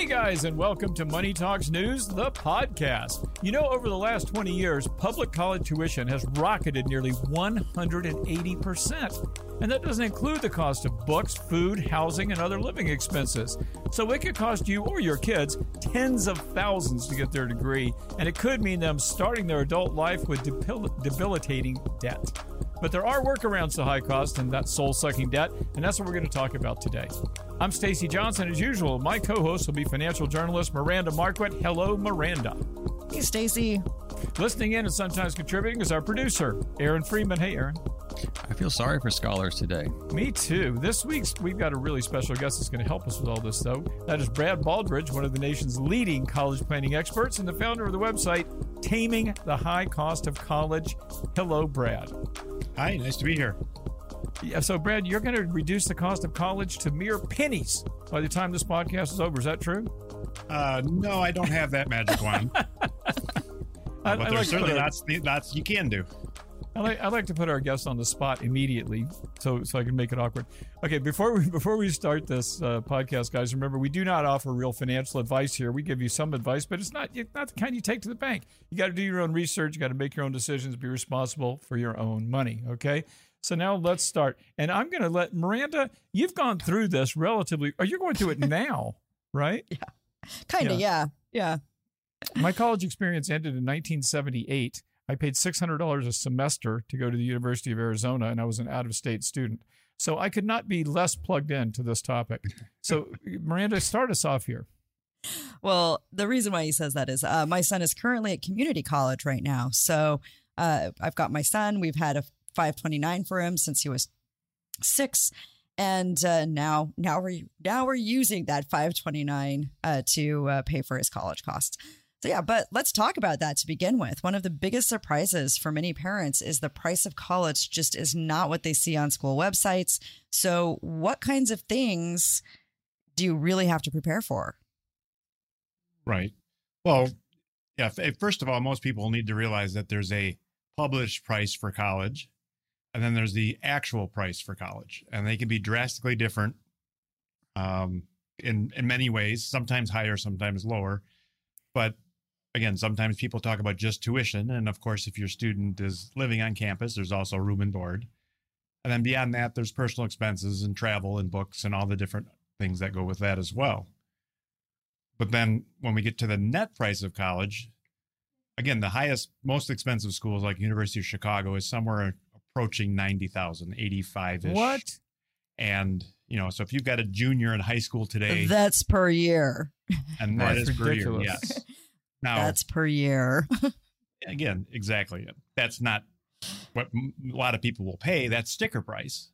Hey guys, and welcome to Money Talks News, the podcast. You know, over the last 20 years, public college tuition has rocketed nearly 180%. And that doesn't include the cost of books, food, housing, and other living expenses. So it could cost you or your kids tens of thousands to get their degree, and it could mean them starting their adult life with debil- debilitating debt. But there are workarounds to high cost and that soul sucking debt, and that's what we're going to talk about today. I'm Stacy Johnson. As usual, my co host will be financial journalist Miranda Marquit. Hello, Miranda. Hey, Stacy. Listening in and sometimes contributing is our producer, Aaron Freeman. Hey, Aaron. I feel sorry for scholars today. Me too. This week's we've got a really special guest that's going to help us with all this, though. That is Brad Baldridge, one of the nation's leading college planning experts and the founder of the website Taming the High Cost of College. Hello, Brad. Hi, nice to be here. Yeah, so Brad, you're going to reduce the cost of college to mere pennies by the time this podcast is over. Is that true? Uh, no, I don't have that magic wand. uh, I, but I there's like certainly to, lots, lots you can do. I like, I like to put our guests on the spot immediately, so so I can make it awkward. Okay, before we before we start this uh, podcast, guys, remember we do not offer real financial advice here. We give you some advice, but it's not it's not the kind you take to the bank. You got to do your own research. You got to make your own decisions. Be responsible for your own money. Okay. So now let's start. And I'm going to let Miranda, you've gone through this relatively, or you're going through it now, right? Yeah. Kind of, yeah. yeah. Yeah. My college experience ended in 1978. I paid $600 a semester to go to the University of Arizona, and I was an out of state student. So I could not be less plugged in to this topic. So, Miranda, start us off here. Well, the reason why he says that is uh, my son is currently at community college right now. So uh, I've got my son. We've had a 529 for him since he was six. And uh, now, now we're now we're using that 529 uh, to uh, pay for his college costs. So yeah, but let's talk about that to begin with. One of the biggest surprises for many parents is the price of college just is not what they see on school websites. So, what kinds of things do you really have to prepare for? Right. Well, yeah. First of all, most people need to realize that there's a published price for college and then there's the actual price for college and they can be drastically different um, in in many ways sometimes higher sometimes lower. But again sometimes people talk about just tuition and of course if your student is living on campus there's also room and board. And then beyond that there's personal expenses and travel and books and all the different things that go with that as well. But then when we get to the net price of college again the highest most expensive schools like university of chicago is somewhere approaching 90,000, 85 ish. What? And, you know, so if you've got a junior in high school today, that's per year. And that is per year. Yes. Now, that's per year. again, exactly. That's not what a lot of people will pay. That's sticker price.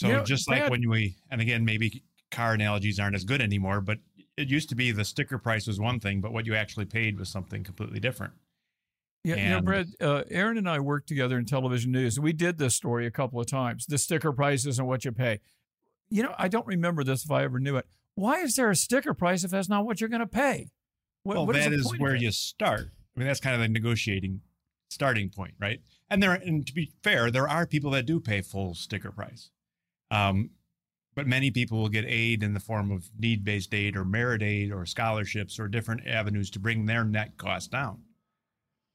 So you know, just like when we, and again, maybe car analogies aren't as good anymore, but it used to be the sticker price was one thing, but what you actually paid was something completely different. Yeah, and, you know, Brad, uh, Aaron and I worked together in television news. We did this story a couple of times. The sticker price isn't what you pay. You know, I don't remember this if I ever knew it. Why is there a sticker price if that's not what you're going to pay? What, well, what that is, is where you start. I mean, that's kind of the negotiating starting point, right? And there, and to be fair, there are people that do pay full sticker price. Um, but many people will get aid in the form of need-based aid or merit aid or scholarships or different avenues to bring their net cost down.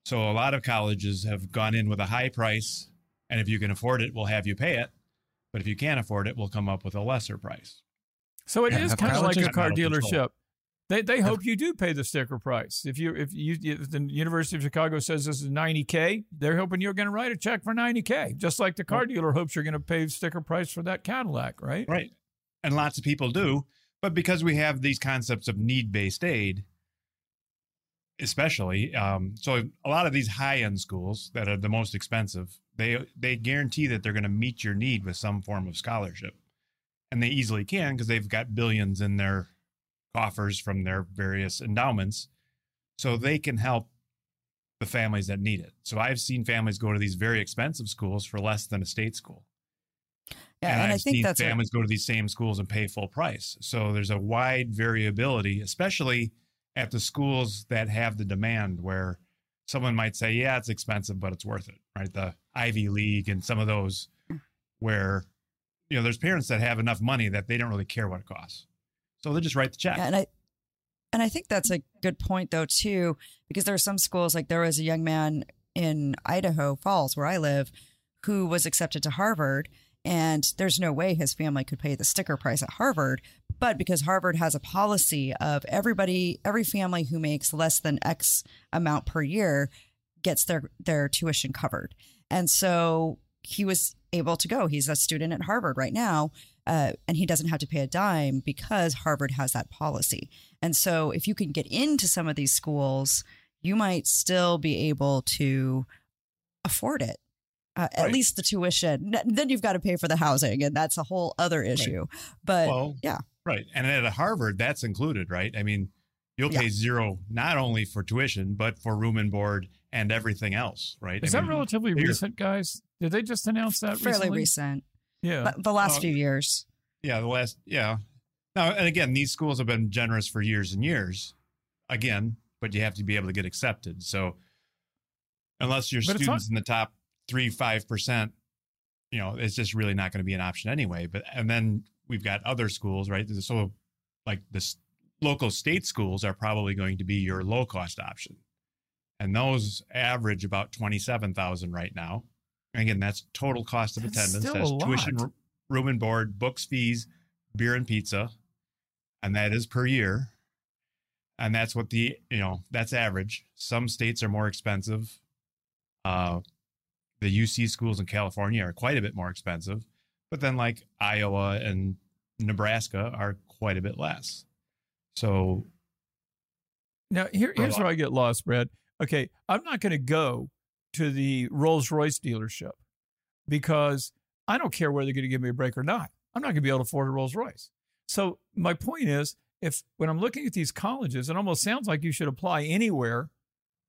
So a lot of colleges have gone in with a high price, and if you can afford it, we'll have you pay it. But if you can't afford it, we'll come up with a lesser price. So it yeah, is kind of like a car dealership. Control. They they hope you do pay the sticker price. If you if you if the University of Chicago says this is 90k, they're hoping you're going to write a check for 90k, just like the car dealer hopes you're going to pay sticker price for that Cadillac, right? Right. And lots of people do, but because we have these concepts of need-based aid, especially. Um, so a lot of these high end schools that are the most expensive, they they guarantee that they're going to meet your need with some form of scholarship, and they easily can because they've got billions in their coffers from their various endowments, so they can help the families that need it. So I've seen families go to these very expensive schools for less than a state school. Yeah, and, and I've I think seen that's families go to these same schools and pay full price. So there's a wide variability, especially at the schools that have the demand where someone might say, yeah, it's expensive, but it's worth it, right? The Ivy League and some of those mm. where, you know, there's parents that have enough money that they don't really care what it costs. So they just write the check. Yeah, and I, And I think that's a good point, though, too, because there are some schools, like there was a young man in Idaho Falls, where I live, who was accepted to Harvard. And there's no way his family could pay the sticker price at Harvard. But because Harvard has a policy of everybody, every family who makes less than X amount per year gets their, their tuition covered. And so he was able to go. He's a student at Harvard right now, uh, and he doesn't have to pay a dime because Harvard has that policy. And so, if you can get into some of these schools, you might still be able to afford it. Uh, right. At least the tuition. Then you've got to pay for the housing, and that's a whole other issue. Right. But well, yeah, right. And at Harvard, that's included, right? I mean, you'll pay yeah. zero not only for tuition but for room and board and everything else, right? Is I that mean, relatively recent, guys? Did they just announce that? Fairly recently? recent. Yeah, but the last uh, few years. Yeah, the last. Yeah. Now, and again, these schools have been generous for years and years. Again, but you have to be able to get accepted. So, unless your students in the top three five percent, you know, it's just really not going to be an option anyway. But and then we've got other schools, right? So, like this local state schools are probably going to be your low cost option and those average about 27,000 right now. Again, that's total cost of that's attendance. That's tuition, room and board, books, fees, beer and pizza, and that is per year. And that's what the you know that's average. Some states are more expensive. Uh, the UC schools in California are quite a bit more expensive, but then like Iowa and Nebraska are quite a bit less. So now here, here's where I get lost, Brad okay, I'm not going to go to the Rolls Royce dealership because I don't care whether they're going to give me a break or not. I'm not going to be able to afford a Rolls Royce. So my point is, if when I'm looking at these colleges, it almost sounds like you should apply anywhere,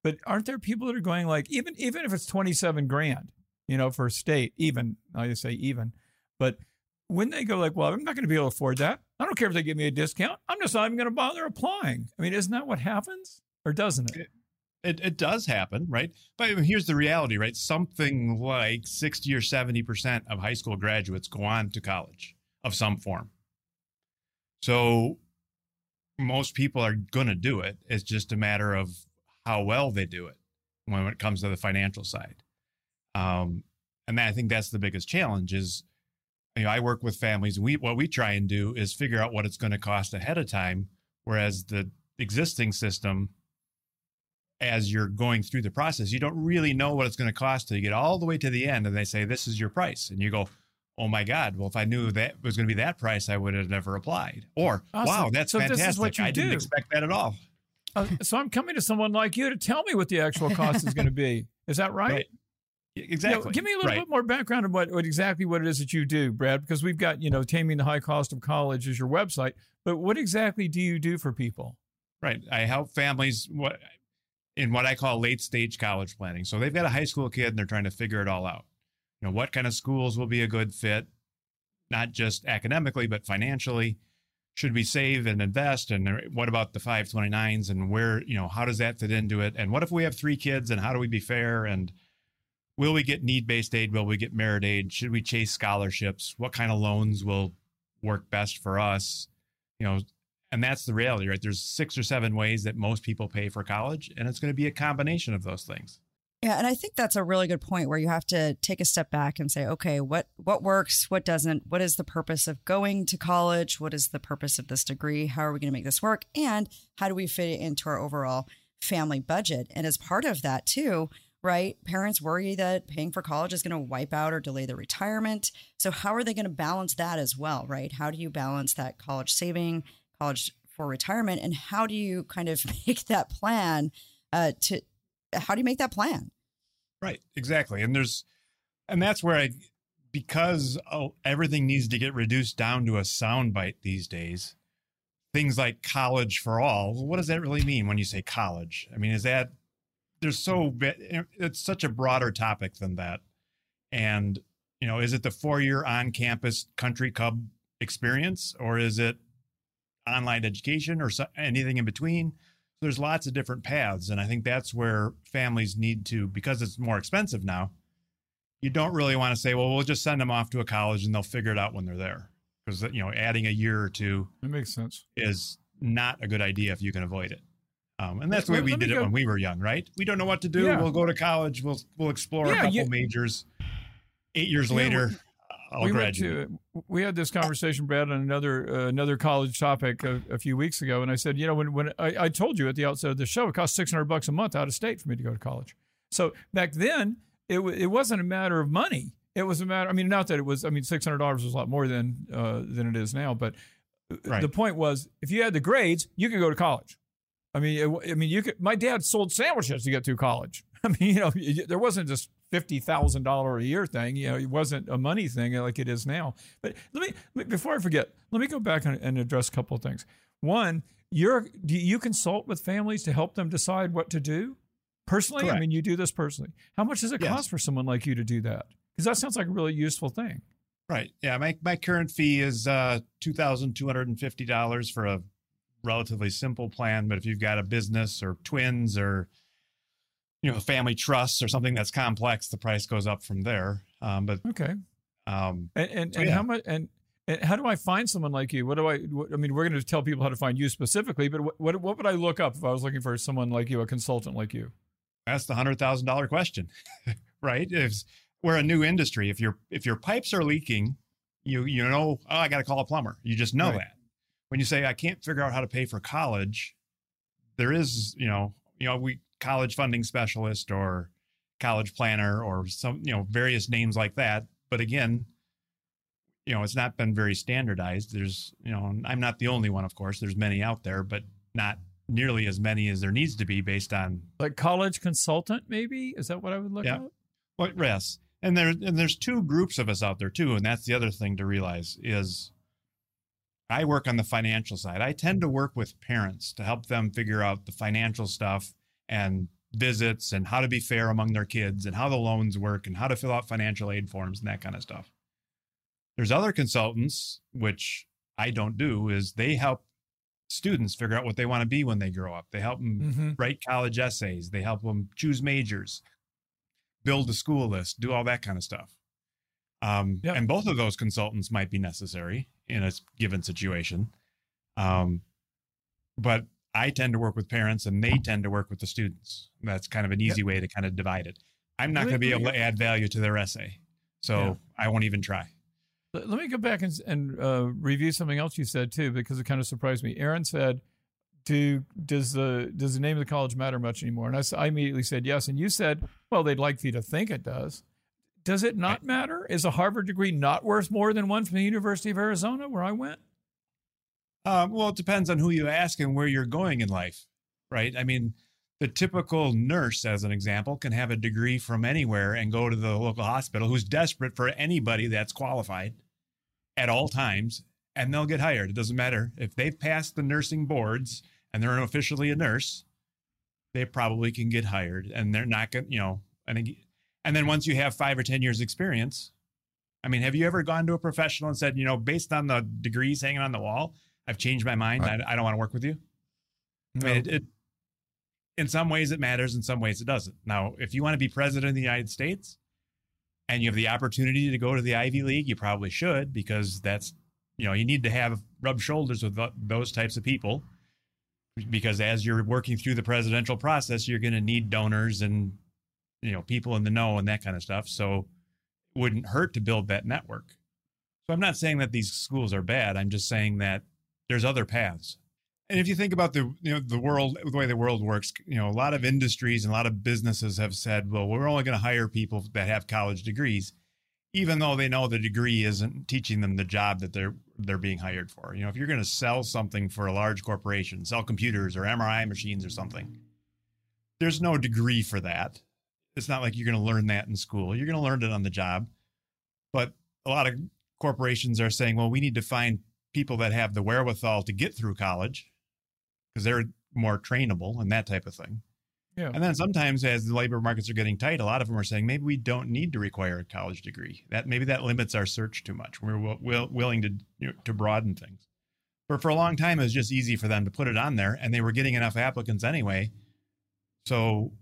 but aren't there people that are going like even even if it's 27 grand, you know, for a state, even I say even, but when they go like, well, I'm not going to be able to afford that. I don't care if they give me a discount. I'm just not even going to bother applying. I mean, isn't that what happens, or doesn't it? It, it does happen, right? But here's the reality, right? Something like 60 or 70% of high school graduates go on to college of some form. So most people are going to do it. It's just a matter of how well they do it when it comes to the financial side. Um, and I think that's the biggest challenge is, you know, I work with families and we, what we try and do is figure out what it's going to cost ahead of time. Whereas the existing system, as you're going through the process, you don't really know what it's going to cost till you get all the way to the end and they say, this is your price. And you go, oh my God, well, if I knew that was going to be that price, I would have never applied. Or, awesome. wow, that's so fantastic. I do. didn't expect that at all. Uh, so I'm coming to someone like you to tell me what the actual cost is going to be. Is that right? right. Exactly. You know, give me a little right. bit more background of what, what exactly what it is that you do, Brad, because we've got, you know, Taming the High Cost of College is your website, but what exactly do you do for people? Right. I help families. What in what I call late stage college planning. So they've got a high school kid and they're trying to figure it all out. You know, what kind of schools will be a good fit, not just academically, but financially? Should we save and invest? And what about the 529s and where, you know, how does that fit into it? And what if we have three kids and how do we be fair? And will we get need based aid? Will we get merit aid? Should we chase scholarships? What kind of loans will work best for us? You know, and that's the reality, right? There's six or seven ways that most people pay for college, and it's going to be a combination of those things. Yeah, and I think that's a really good point where you have to take a step back and say, okay, what what works, what doesn't, what is the purpose of going to college, what is the purpose of this degree, how are we going to make this work, and how do we fit it into our overall family budget? And as part of that too, right? Parents worry that paying for college is going to wipe out or delay their retirement. So how are they going to balance that as well, right? How do you balance that college saving college for retirement and how do you kind of make that plan uh, to how do you make that plan right exactly and there's and that's where i because oh, everything needs to get reduced down to a soundbite these days things like college for all what does that really mean when you say college i mean is that there's so it's such a broader topic than that and you know is it the four year on campus country club experience or is it online education or so, anything in between. There's lots of different paths. And I think that's where families need to, because it's more expensive now, you don't really want to say, well, we'll just send them off to a college and they'll figure it out when they're there. Because, you know, adding a year or two that makes sense is not a good idea if you can avoid it. Um, and that's the way we did it go- when we were young, right? We don't know what to do. Yeah. We'll go to college. We'll we'll explore Yeah, a couple you- majors. Eight years Yeah, later, I'll we graduate. went to we had this conversation, Brad, on another uh, another college topic a, a few weeks ago, and I said, you know, when when I, I told you at the outset of the show, it cost six hundred bucks a month out of state for me to go to college. So back then, it wa- it wasn't a matter of money. It was a matter. I mean, not that it was. I mean, six hundred dollars was a lot more than uh, than it is now, but uh, Right. the point was, if you had the grades, you could go to college. I mean, it, I mean, you could. My dad sold sandwiches to get through college. I mean, you know, there wasn't just fifty thousand dollar a year thing. You know, it wasn't a money thing like it is now. But let me before I forget, let me go back and, address a couple of things. One, you're do you consult with families to help them decide what to do? Personally, I mean, you do this personally. How much does it Yes. cost for someone like you to do that? Because that sounds like a really useful thing. Right. Yeah. My my current fee is uh, two thousand two hundred and fifty dollars for a relatively simple plan. But if you've got a business or twins or you know family trusts or something that's complex, the price goes up from there. Um, but Okay. um, And and, So, and yeah. how much and, and how do I find someone like you? What do I? What, I mean, we're going to tell people how to find you specifically, but what, what what would I look up if I was looking for someone like you, a consultant like you? that's the hundred thousand dollar question, right? If we're a new industry, if your if your pipes are leaking, you you know, oh, I got to call a plumber. You just know Right. that. When you say I can't figure out how to pay for college, there is you know you know we college funding specialist or college planner or some you know various names like that. But again, you know it's not been very standardized. There's you know I'm not the only one, of course. There's many out there, but not nearly as many as there needs to be based on Like college consultant, maybe? Is that what I would look Yeah. up? Well, yes, and there and there's two groups of us out there too, and that's the other thing to realize is I work on the financial side. I tend to work with parents to help them figure out the financial stuff and visits and how to be fair among their kids and how the loans work and how to fill out financial aid forms and that kind of stuff. There's other consultants which I don't do is they help students figure out what they want to be when they grow up. They help them Mm-hmm. write college essays. They help them choose majors, build a school list, do all that kind of stuff. Um, Yeah. And both of those consultants might be necessary in a given situation. Um, but I tend to work with parents and they tend to work with the students. That's kind of an easy way to kind of divide it. I'm not going to be able to add value to their essay. So Yeah. I won't even try. Let me go back and, and uh, review something else you said too, because it kind of surprised me. Aaron said, "Do does the does the name of the college matter much anymore?" And I immediately said yes. And you said, "Well, they'd like for you to think it does." Does it not matter? Is a Harvard degree not worth more than one from the University of Arizona, where I went? Um, well, it depends on who you ask and where you're going in life, right? I mean, the typical nurse, as an example, can have a degree from anywhere and go to the local hospital who's desperate for anybody that's qualified at all times, and they'll get hired. It doesn't matter if they've passed the nursing boards and they're officially a nurse, they probably can get hired, and they're not going, you know, and and then once you have five or ten years experience, I mean, have you ever gone to a professional and said, you know, based on the degrees hanging on the wall, I've changed my mind. I, I don't want to work with you. I mean, it, it, in some ways it matters, in some ways it doesn't. Now, if you want to be president of the United States and you have the opportunity to go to the Ivy League, you probably should because that's, you know, you need to have rub shoulders with th- those types of people because as you're working through the presidential process, you're going to need donors and, you know, people in the know and that kind of stuff. So it wouldn't hurt to build that network. So I'm not saying that these schools are bad. I'm just saying that there's other paths. And if you think about the you know the world the way the world works, you know, a lot of industries and a lot of businesses have said, well, we're only going to hire people that have college degrees, even though they know the degree isn't teaching them the job that they're they're being hired for. You know, if you're going to sell something for a large corporation, sell computers or MRI machines or something, there's no degree for that. It's not like you're going to learn that in school. You're going to learn it on the job. But a lot of corporations are saying, well, we need to find people that have the wherewithal to get through college because they're more trainable and that type of thing. Yeah. And then sometimes as the labor markets are getting tight, a lot of them are saying maybe we don't need to require a college degree. That maybe that limits our search too much. We're will, will, willing to you know, to broaden things. But for a long time, it was just easy for them to put it on there, and they were getting enough applicants anyway. So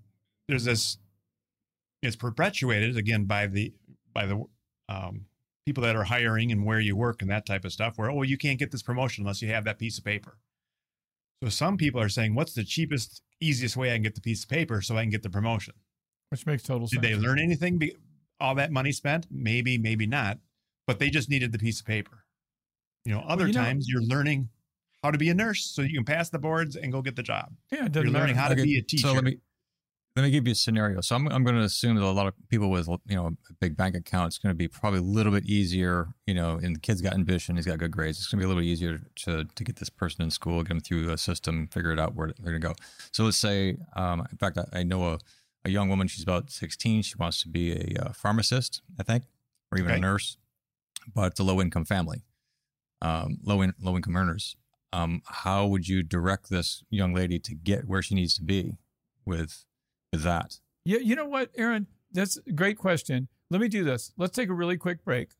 there's this. It's perpetuated again by the by the um, people that are hiring and where you work and that type of stuff. Where oh, you can't get this promotion unless you have that piece of paper. So some people are saying, what's the cheapest, easiest way I can get the piece of paper so I can get the promotion? Which makes total Did sense. they learn anything? Be- all that money spent? Maybe, maybe not. But they just needed the piece of paper. You know, other you know- times you're learning how to be a nurse so you can pass the boards and go get the job. Yeah, it doesn't You're learning matter. how to Okay, be a teacher. So let me let me give you a scenario. So I'm I'm going to assume that a lot of people with you know a big bank account, it's going to be probably a little bit easier. You know, and the kid's got ambition, he's got good grades. It's going to be a little bit easier to to get this person in school, get them through a system, figure it out where they're going to go. So let's say, um, in fact, I, I know a a young woman. She's about 16. She wants to be a uh, pharmacist, I think, or even Okay. a nurse, but it's a low income family, um, low in, low income earners. Um, how would you direct this young lady to get where she needs to be with that? Yeah, you know what, Aaron? That's a great question. Let me do this. Let's take a really quick break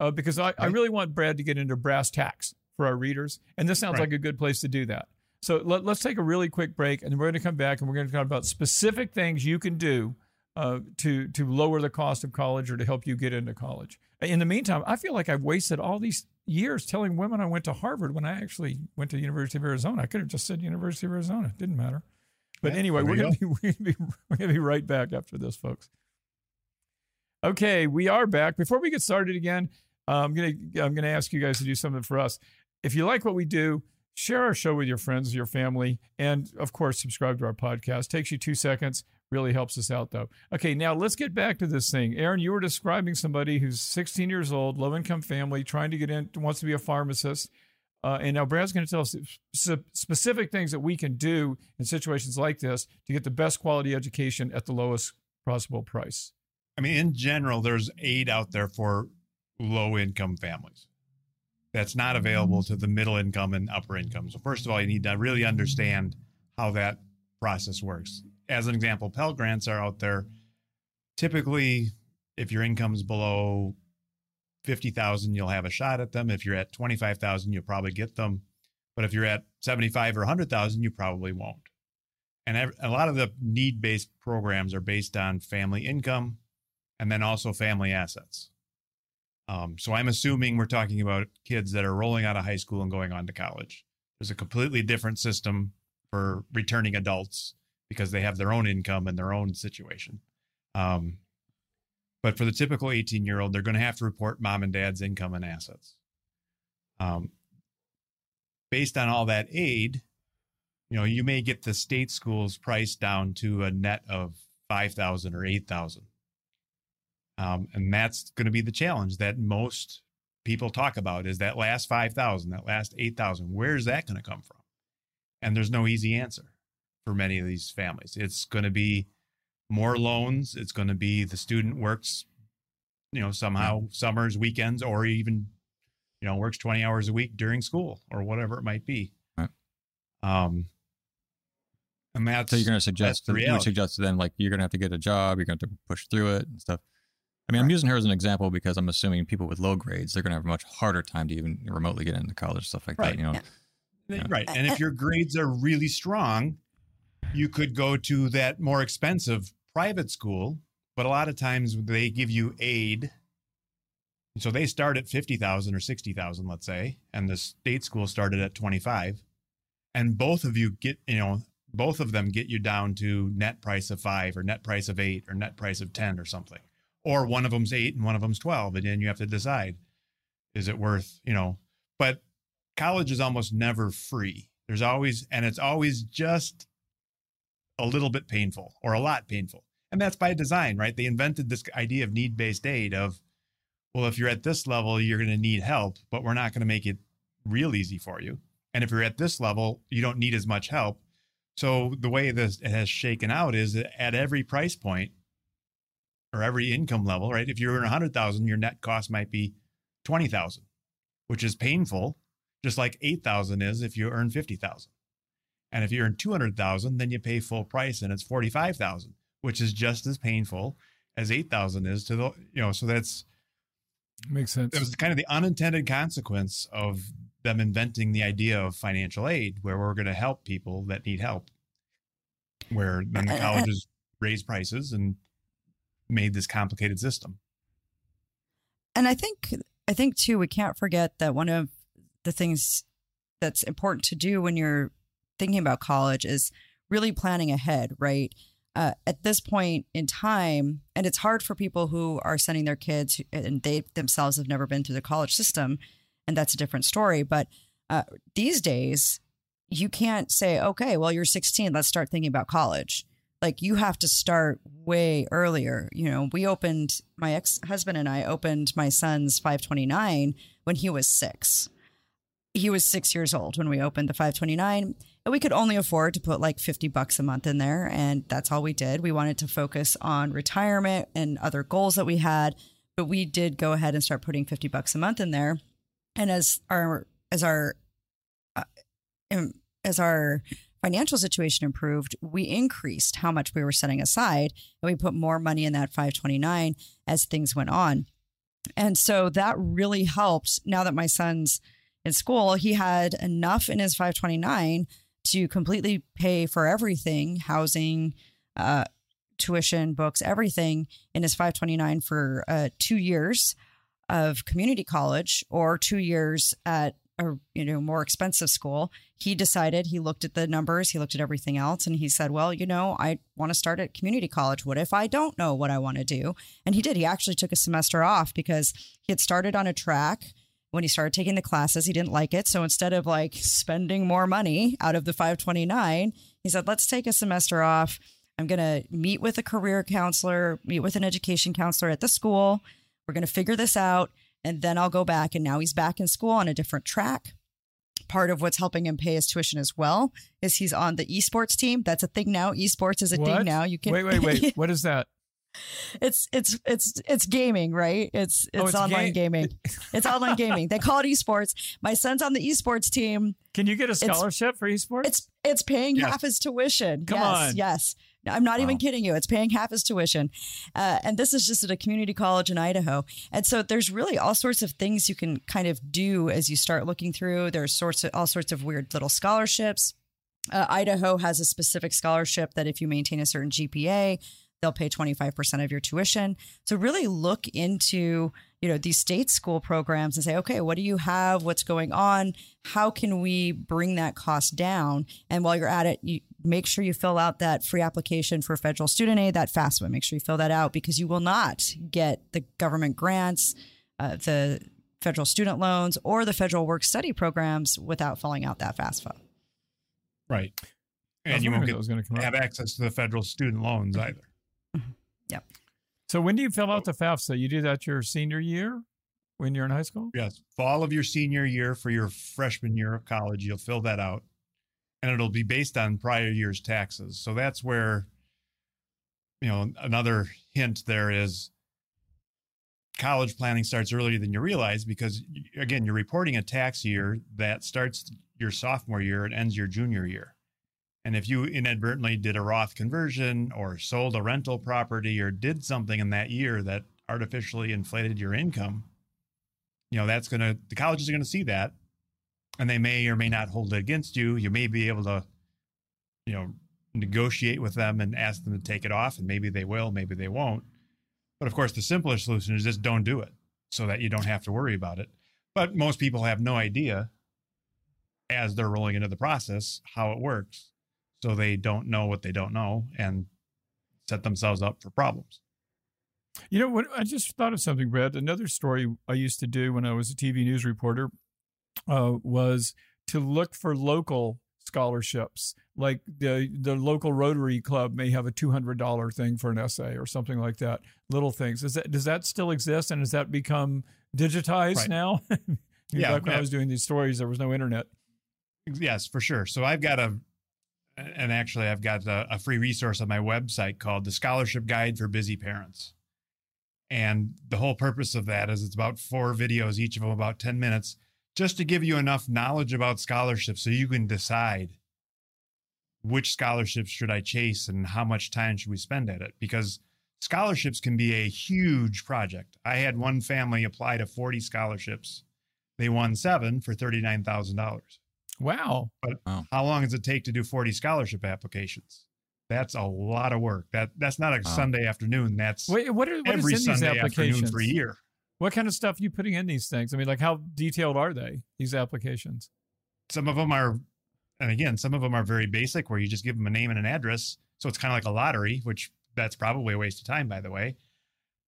uh, because I, I really want Brad to get into brass tacks for our readers. And this sounds Right. like a good place to do that. So let, let's take a really quick break and then we're going to come back and we're going to talk about specific things you can do uh, to, to lower the cost of college or to help you get into college. In the meantime, I feel like I've wasted all these years telling women I went to Harvard when I actually went to the University of Arizona. I could have just said University of Arizona. It didn't matter. But Yeah, anyway, we're going to be we're to be we're to be right back after this, folks. Okay, we are back. Before we get started again, uh, I'm gonna I'm gonna ask you guys to do something for us. If you like what we do, share our show with your friends, your family, and of course, subscribe to our podcast. Takes you two seconds. Really helps us out, though. Okay, now let's get back to this thing. Aaron, you were describing somebody who's 16 years old, low income family, trying to get in, wants to be a pharmacist. Uh, and now Brad's going to tell us specific things that we can do in situations like this to get the best quality education at the lowest possible price. I mean, in general, there's aid out there for low income families that's not available to the middle income and upper income. So, first of all, you need to really understand how that process works. As an example, Pell Grants are out there. Typically, if your income's below 50,000, you'll have a shot at them. If you're at 25,000, you'll probably get them. But if you're at 75 or 100,000, you probably won't. And a lot of the need based programs are based on family income and then also family assets. Um, so I'm assuming we're talking about kids that are rolling out of high school and going on to college. There's a completely different system for returning adults because they have their own income and their own situation. Um, but for the typical 18 year old, they're going to have to report mom and dad's income and assets. Um, based on all that aid, you know, you may get the state schools priced down to a net of 5,000 or 8,000. Um, and that's going to be the challenge that most people talk about is that last 5,000, that last 8,000. Where's that going to come from? And there's no easy answer for many of these families. It's going to be more loans. It's going to be the student works, you know, somehow summers, weekends, or even, you know, works 20 hours a week during school or whatever it might be. Right. Um, and that's So you're going to suggest the you would reality. suggest to them like you're going to have to get a job, you're going to have to push through it and stuff. I mean, I'm using her as an example because I'm assuming people with low grades they're going to have a much harder time to even remotely get into college, stuff like Right. that. You know, Yeah. Yeah. Right. And if your grades are really strong, you could go to that more expensive private school, but a lot of times they give you aid. So they start at 50,000 or 60,000, let's say, and the state school started at 25. And both of you get, you know, both of them get you down to net price of 5 or net price of 8 or net price of 10 or something. Or one of them's 8 and one of them's 12 and then you have to decide is it worth, you know, but college is almost never free. There's always, and it's always just a little bit painful or a lot painful. And that's by design, right? They invented this idea of need based aid of, well, if you're at this level, you're going to need help, but we're not going to make it real easy for you. And if you're at this level, you don't need as much help. So the way this has shaken out is that at every price point or every income level, right? If you're in 100,000, your net cost might be 20,000, which is painful just like 8,000 is if you earn 50,000. And if you earn 200,000, then you pay full price and it's 45,000, which is just as painful as 8,000 is to the, you know, so that's, Makes sense. it was kind of the unintended consequence of them inventing the idea of financial aid, where we're going to help people that need help. Where then the uh, uh, uh. colleges raised prices and made this complicated system. And I think I think too we can't forget that one of the things that's important to do when you're thinking about college is really planning ahead, right? Uh, at this point in time, and it's hard for people who are sending their kids and they themselves have never been through the college system, and that's a different story. But uh, these days, you can't say, okay, well, you're 16, let's start thinking about college. Like you have to start way earlier. You know, we opened, my ex husband and I opened my son's 529 when he was six. He was six years old when we opened the 529 we could only afford to put like 50 bucks a month in there. And that's all we did. We wanted to focus on retirement and other goals that we had, but we did go ahead and start putting 50 bucks a month in there. And as our, as our, uh, as our financial situation improved, we increased how much we were setting aside and we put more money in that 529 as things went on. And so that really helped. Now that my son's in school, he had enough in his 529 to completely pay for everything housing, uh, tuition, books, everything in his 529 for uh, two years of community college or two years at a you know more expensive school. He decided he looked at the numbers he looked at everything else and he said well you know i want to start at community college. What if i don't know what i want to do? And he did. He actually took a semester off because he had started on a track when he started taking the classes he didn't like it so instead of like spending more money out of the 529 he said let's take a semester off i'm going to meet with a career counselor meet with an education counselor at the school we're going to figure this out and then I'll go back. And now he's back in school on a different track. Part of what's helping him pay his tuition as well is he's on the esports team. That's a thing now. Esports is a what? thing now. You can wait, wait, wait. what is that? It's it's it's it's gaming, right? It's it's, Oh, it's online ga- gaming. It's online gaming. They call it esports. My son's on the esports team. Can you get a scholarship for esports? It's it's paying Yes. half his tuition. Come yes, on. yes. I'm not even kidding you. It's paying half his tuition, uh, and this is just at a community college in Idaho. And so there's really all sorts of things you can kind of do as you start looking through. There's sorts of all sorts of weird little scholarships. Uh, Idaho has a specific scholarship that if you maintain a certain GPA, they'll pay 25% of your tuition. So really look into, you know, these state school programs and say, okay, what do you have? What's going on? How can we bring that cost down? And while you're at it, you make sure you fill out that free application for federal student aid, that FAFSA. Make sure you fill that out because you will not get the government grants, uh, the federal student loans, or the federal work study programs without filling out that FAFSA. Right. And you won't get was going to come have up. access to the federal student loans either. So when do you fill out the FAFSA? You do that your senior year when you're in high school? Yes. Fall of your senior year for your freshman year of college, you'll fill that out. And it'll be based on prior year's taxes. So that's where, you know, another hint there is college planning starts earlier than you realize because, again, you're reporting a tax year that starts your sophomore year and ends your junior year. And if you inadvertently did a Roth conversion or sold a rental property or did something in that year that artificially inflated your income, you know that's going to the colleges are going to see that. And they may or may not hold it against you. You may be able to you know negotiate with them and ask them to take it off and maybe they will maybe they won't. But of course the simpler solution is just don't do it so that you don't have to worry about it. But most people have no idea as they're rolling into the process how it works so they don't know what they don't know and set themselves up for problems You know what? I just thought of something, Brad. Another story I used to do when I was a TV news reporter uh, was to look for local scholarships. Like the the local Rotary Club may have a two hundred dollar thing for an essay or something like that. Little things. Is that does that still exist? And has that become digitized Right. now? Yeah, Back when I was doing these stories, there was no internet. Yes, for sure. So I've got a, and actually I've got a, a free resource on my website called the Scholarship Guide for Busy Parents. And the whole purpose of that is it's about four videos, each of them about 10 minutes, just to give you enough knowledge about scholarships so you can decide which scholarships should I chase and how much time should we spend at it. Because scholarships can be a huge project. I had one family apply to 40 scholarships. They won seven for $39,000. Wow. How long does it take to do 40 scholarship applications? That's a lot of work. That that's not a Wow. Sunday afternoon. That's Wait, what, are, what is every in these Sunday afternoon applications? for a year. What kind of stuff are you putting in these things? I mean, like how detailed are they? These applications? Some of them are and again, some of them are very basic where you just give them a name and an address. So it's kind of like a lottery, which that's probably a waste of time, by the way.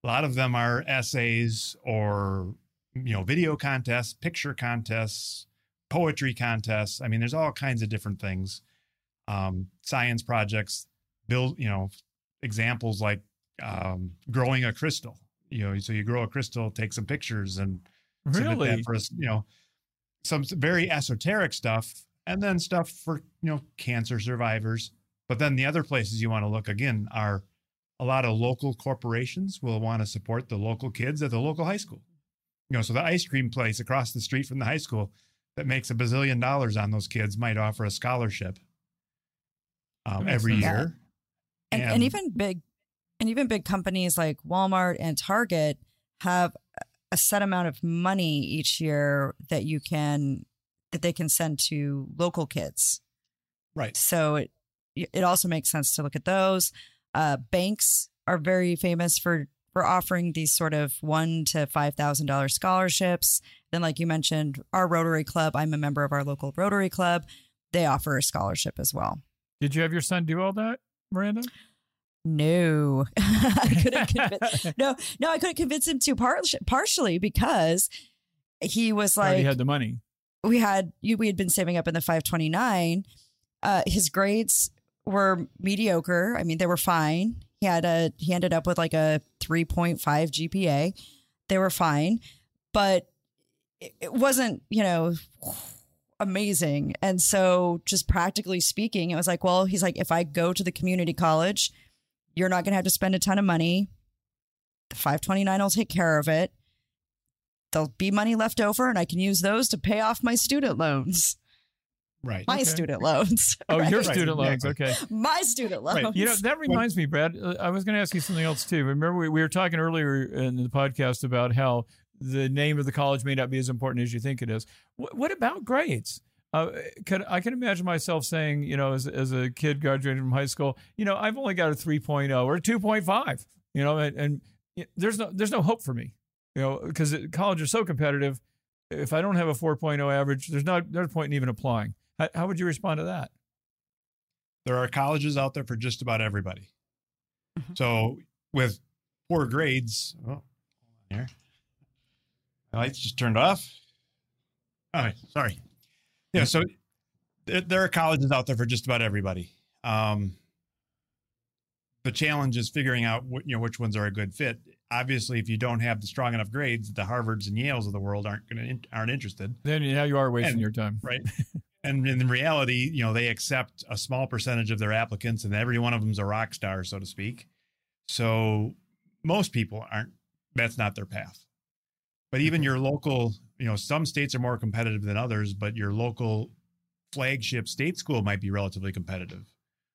A lot of them are essays or, you know, video contests, picture contests, poetry contests. I mean, there's all kinds of different things. Um, science projects, build, you know, examples like um, growing a crystal. You know, so you grow a crystal, take some pictures, and Really? that for us. You know, some very esoteric stuff, and then stuff for you know cancer survivors. But then the other places you want to look again are a lot of local corporations will want to support the local kids at the local high school. You know, so the ice cream place across the street from the high school that makes a bazillion dollars on those kids might offer a scholarship um, every sense. year. and, and even big and even big companies like Walmart and Target have a set amount of money each year that you can that they can send to local kids. right. So it it also makes sense to look at those. Uh, banks are very famous for for offering these sort of one to five thousand dollar scholarships. Then, like you mentioned, our Rotary Club. I'm a member of our local Rotary Club. They offer a scholarship as well. Did you have your son do all that, Miranda? No, I couldn't convince. No, no, I couldn't convince him to par- partially because he was like, had the money. we had we had been saving up in the 529 uh his grades were mediocre i mean they were fine he had a he ended up with like a 3.5 gpa they were fine but it, wasn't you know amazing. And so just practically speaking it was like well he's like if i go to the community college you're not going to have to spend a ton of money. The 529 will take care of it. There'll be money left over and I can use those to pay off my student loans. Right. My Okay. student loans. Oh, your right? Right, student loans. Okay. my student loans. Right. You know, that reminds me, Brad. uh, I was going to ask you something else too. Remember, we, we were talking earlier in the podcast about how the name of the college may not be as important as you think it is. What, what about grades? Uh, could, I can imagine myself saying, you know, as, as a kid graduating from high school, you know, I've only got a 3.0 or a 2.5, you know, and, and there's no there's no hope for me, you know, because college is so competitive. If I don't have a 4.0 average, there's not there's no point in even applying. How, how would you respond to that? there are colleges out there for just about everybody. Mhm. So with poor grades, oh, hold on here. My lights just turned off. All right, sorry. Yeah, so there, there are colleges out there for just about everybody. Um, the challenge is figuring out what, you know which ones are a good fit. Obviously, if you don't have the strong enough grades, the Harvards and Yales of the world aren't going to aren't interested Then now you are wasting And- your time. right? and in reality, you know, they accept a small percentage of their applicants, and every one of them's a rock star, so to speak. So most people aren't. That's not their path. But even your local, you know, some states are more competitive than others, but your local flagship state school might be relatively competitive,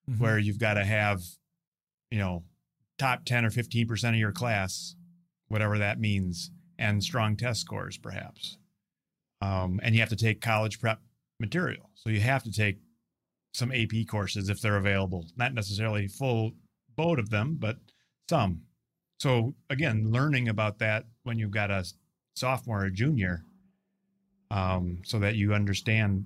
Mhm. where you've got to have, you know, top 10 or 15% of your class, whatever that means, and strong test scores, perhaps. Um, and you have to take college prep material. So you have to take some AP courses if they're available, not necessarily full boat of them, but some. So again, learning about that when you've got a sophomore or junior, um, so that you understand,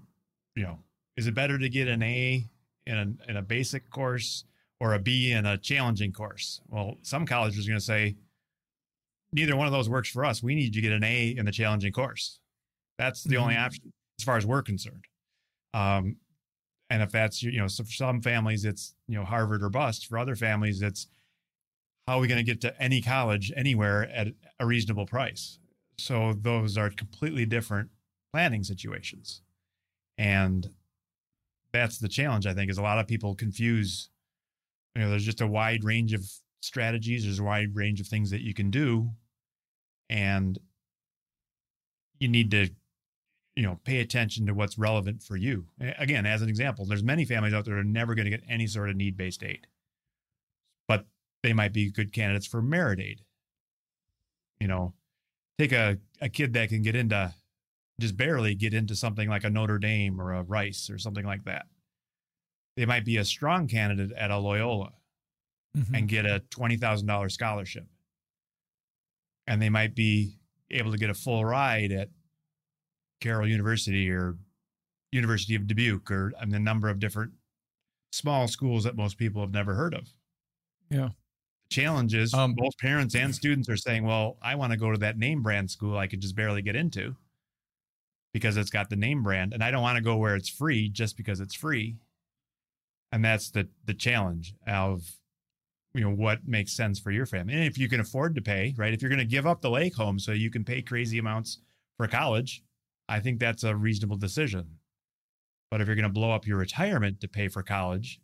you know, is it better to get an A in a, in a basic course or a B in a challenging course? Well, some colleges are going to say, neither one of those works for us. We need you to get an A in the challenging course. That's the only Mhm. option as far as we're concerned. Um, and if that's you know, so for some families it's you know Harvard or bust. For other families, it's how are we going to get to any college anywhere at a reasonable price? So those are completely different planning situations, and that's the challenge. I think is a lot of people confuse. You know, there's just a wide range of strategies. There's a wide range of things that you can do, and you need to you know pay attention to what's relevant for you. Again as an example there's many families out there that are never going to get any sort of need-based aid but they might be good candidates for merit aid. You know take a, a kid that can get into just barely get into something like a notre dame or a rice or something like that. They might be a strong candidate at a loyola Mhm. and get a $20000 scholarship. And they might be able to get a full ride at Carroll University or University of Dubuque or I mean, a number of different small schools that most people have never heard of. Yeah. The challenge is Um, both parents and students are saying, well, I want to go to that name brand school I could just barely get into because it's got the name brand. And I don't want to go where it's free just because it's free. And that's the the challenge of you know what makes sense for your family. And if you can afford to pay, right? If you're going to give up the lake home so you can pay crazy amounts for college, I think that's a reasonable decision. But if you're going to blow up your retirement to pay for college,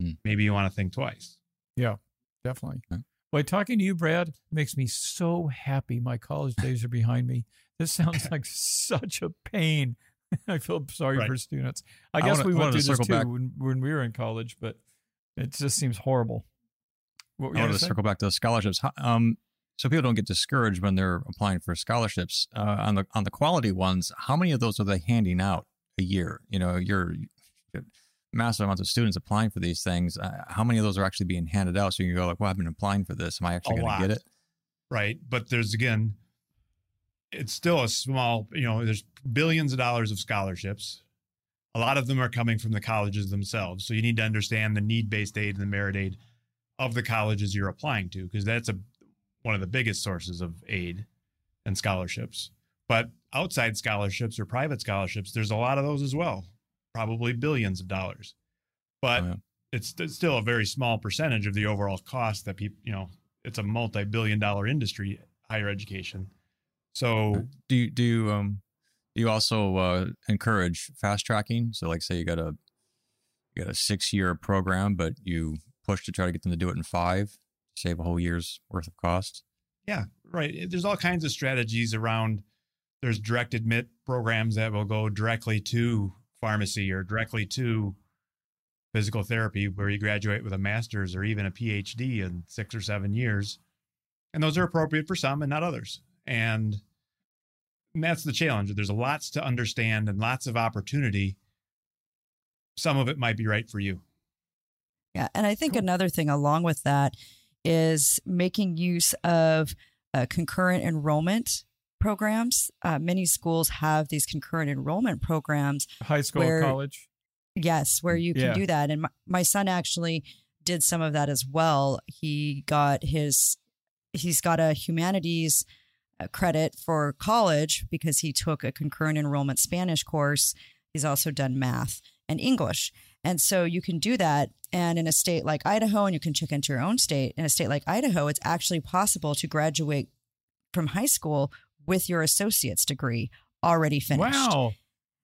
Hmm. maybe you want to think twice. Yeah, definitely. Okay. Boy, talking to you, Brad, makes me so happy. My college days are behind me. This sounds like such a pain. I feel sorry Right. for students. I I guess wanna- we I went through to this circle too back- when, when we were in college, but it just seems horrible. What were I you wanted gonna say? circle back to the scholarships. Um, so people don't get discouraged when they're applying for scholarships. Uh, on the on the quality ones, how many of those are they handing out a year? You know, you're massive amounts of students applying for these things. Uh, how many of those are actually being handed out? So you can go like, "Well, I've been applying for this. Am I actually going to get it?" right? But there's again, it's still a small, you know, there's billions of dollars of scholarships. A lot of them are coming from the colleges themselves. So you need to understand the need based aid and the merit aid of the colleges you're applying to, because that's a one of the biggest sources of aid and scholarships. But outside scholarships or private scholarships, there's a lot of those as well, probably billions of dollars. But Oh, yeah. it's, it's still a very small percentage of the overall cost that people, you know, it's a multi-billion dollar industry, higher education. So Do you do you, um do you also uh, encourage fast tracking? So like, say you got a you got a six year program, but you push to try to get them to do it in five, save a whole year's worth of cost. yeah, right. There's all kinds of strategies around. There's direct admit programs that will go directly to pharmacy or directly to physical therapy, where you graduate with a master's or even a PhD in six or seven years. And those are appropriate for some and not others. And, and that's the challenge. There's lots to understand and lots of opportunity. Some of it might be right for you. Yeah. And I think Cool. another thing along with that is making use of uh, concurrent enrollment programs. Uh, many schools have these concurrent enrollment programs. High school, where- college. Yes, where you can Yeah. do that. And my, my son actually did some of that as well. He got his, he's got a humanities uh, credit for college because he took a concurrent enrollment Spanish course. He's also done math and English. And so you can do that. And in a state like Idaho, and you can check into your own state, in a state like Idaho, it's actually possible to graduate from high school with your associate's degree already finished. Wow.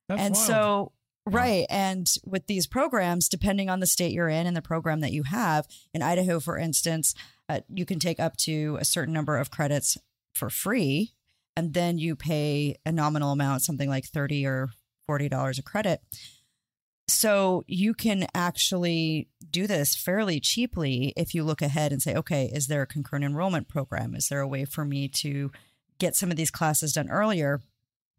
That's and wild. so, right. And with these programs, depending on the state you're in and the program that you have, in Idaho, for instance, uh, you can take up to a certain number of credits for free. And then you pay a nominal amount, something like 30 or $40 a credit. So you can actually do this fairly cheaply if you look ahead and say, okay, is there a concurrent enrollment program? Is there a way for me to get some of these classes done earlier?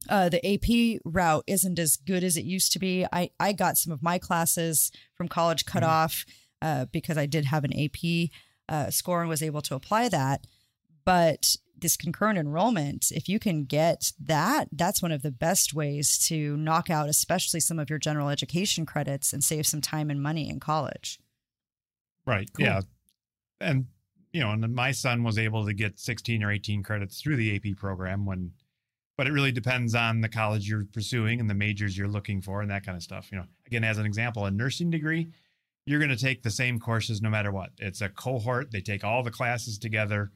Uh, the AP route isn't as good as it used to be. I, I got some of my classes from college cut Mhm. off uh, because I did have an AP uh, score and was able to apply that. But this concurrent enrollment, if you can get that, that's one of the best ways to knock out, especially some of your general education credits and save some time and money in college. Right. Cool. Yeah. And you know, and my son was able to get 16 or 18 credits through the AP program when but it really depends on the college you're pursuing and the majors you're looking for and that kind of stuff. You know, again, as an example, a nursing degree, you're going to take the same courses no matter what. It's a cohort, they take all the classes together.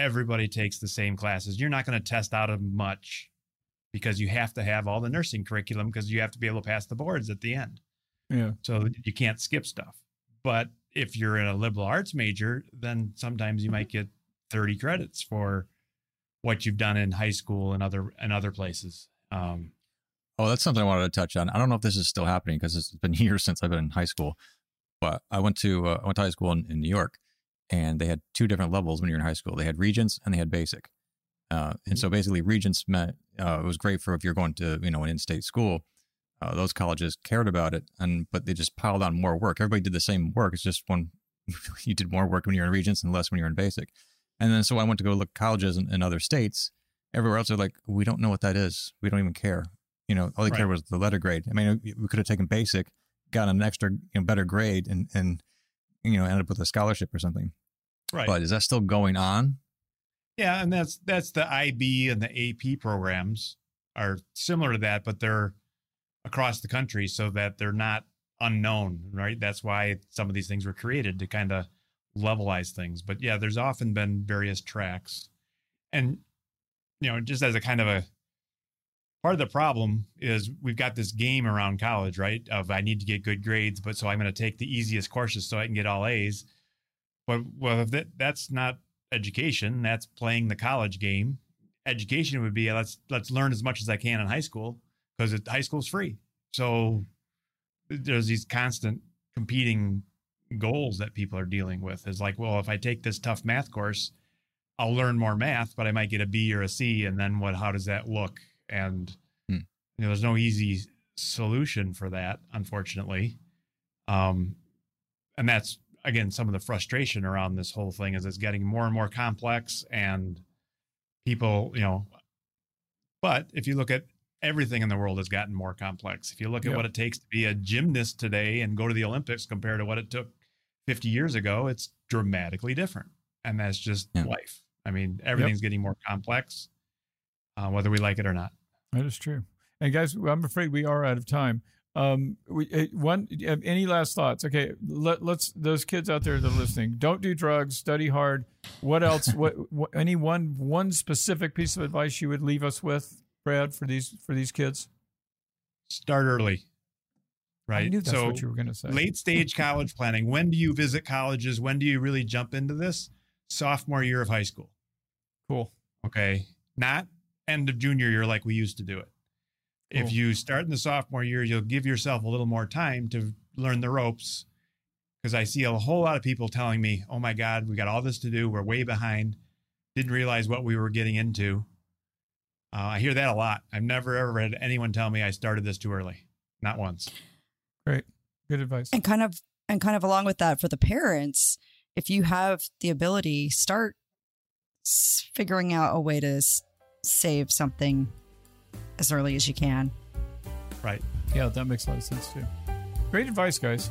Everybody takes the same classes. You're not going to test out of much because you have to have all the nursing curriculum because you have to be able to pass the boards at the end. yeah. So you can't skip stuff. But if you're in a liberal arts major, then sometimes you might get 30 credits for what you've done in high school and other and other places. Um, Oh, that's something I wanted to touch on. I don't know if this is still happening because it's been years since I've been in high school. But I went to uh, I went to high school in, in New York, and they had two different levels when you're in high school. They had Regents and they had Basic. Uh, and so basically, Regents meant uh, it was great for if you're going to you know an in-state school. Uh, those colleges cared about it, and but they just piled on more work. Everybody did the same work. It's just one you did more work when you're in Regents and less when you're in Basic. And then so I went to go look at colleges in, in other states. Everywhere else, they're like, we don't know what that is. We don't even care You know, all they cared Right. was the letter grade. I mean, we could have taken basic, gotten an extra, you know, better grade, and and you know, ended up with a scholarship or something. Right. But is that still going on? Yeah, and that's that's the IB and the AP programs are similar to that, but they're across the country so that they're not unknown, right? That's why some of these things were created to kind of levelize things. But yeah, there's often been various tracks. And you know, just as a kind of a part of the problem is we've got this game around college, right? Of I need to get good grades, but so I'm going to take the easiest courses so I can get all A's. But well, if that, that's not education, that's playing the college game. Education would be let's let's learn as much as I can in high school because high school's free. So there's these constant competing goals that people are dealing with. Is like, well, if I take this tough math course, I'll learn more math, but I might get a B or a C, and then what? How does that look? And Hmm. you know, there's no easy solution for that, unfortunately. Um, and that's again some of the frustration around this whole thing is it's getting more and more complex, and people, you know. But if you look at everything in the world has gotten more complex. If you look at Yep. what it takes to be a gymnast today and go to the Olympics compared to what it took 50 years ago, it's dramatically different. And that's just Yeah. life. I mean, everything's getting more complex, uh, whether we like it or not. That is true. And guys, I'm afraid we are out of time. Um, we, uh, one, any last thoughts? Okay, let, let's those kids out there that are listening, don't do drugs, study hard. What else? what, what? Any one one specific piece of advice you would leave us with, Brad, for these for these kids? Start early, right? I knew that's so what you were going to say. late stage college planning. When do you visit colleges? When do you really jump into this? Sophomore year of high school. Cool. Okay. Not end of junior year like we used to do it. If you start in the sophomore year, you'll give yourself a little more time to learn the ropes. Because I see a whole lot of people telling me, oh my God, we got all this to do. We're way behind. Didn't realize what we were getting into. Uh, I hear that a lot. I've never ever had anyone tell me I started this too early. Not once. Great. Good advice. and kind of and kind of along with that for the parents if you have the ability start figuring out a way to s- save something as early as you can Right. Yeah, that makes a lot of sense too. Great advice, guys.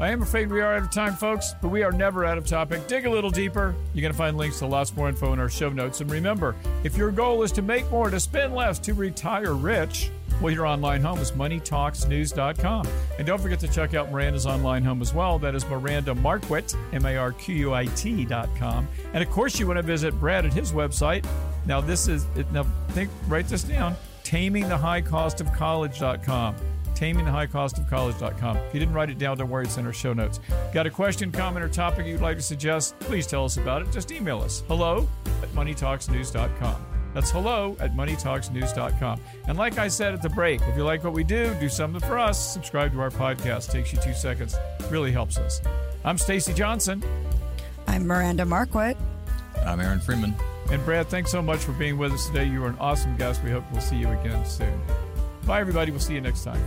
I am afraid we are out of time, folks, but we are never out of topic. Dig a little deeper. You're going to find links to lots more info in our show notes. And remember, if your goal is to make more, to spend less, to retire rich, well, your online home is moneytalksnews.com. And don't forget to check out Miranda's online home as well. That is Miranda Marquit, M A R Q U I T.com. And of course, you want to visit Brad at his website. Now, this is, now think, write this down tamingthehighcostofcollege.com. Tamingthehighcostofcollege.com. If you didn't write it down, don't worry, it's in our show notes. Got a question, comment, or topic you'd like to suggest? Please tell us about it. Just email us hello at moneytalksnews.com. That's hello at moneytalksnews.com. And like I said at the break, if you like what we do, do something for us. Subscribe to our podcast. Takes you two seconds. Really helps us. I'm Stacy Johnson. i'm miranda marquit I'm Aaron Freeman. And Brad, thanks so much for being with us today. You were an awesome guest. We hope we'll see you again soon. Bye, everybody. We'll see you next time.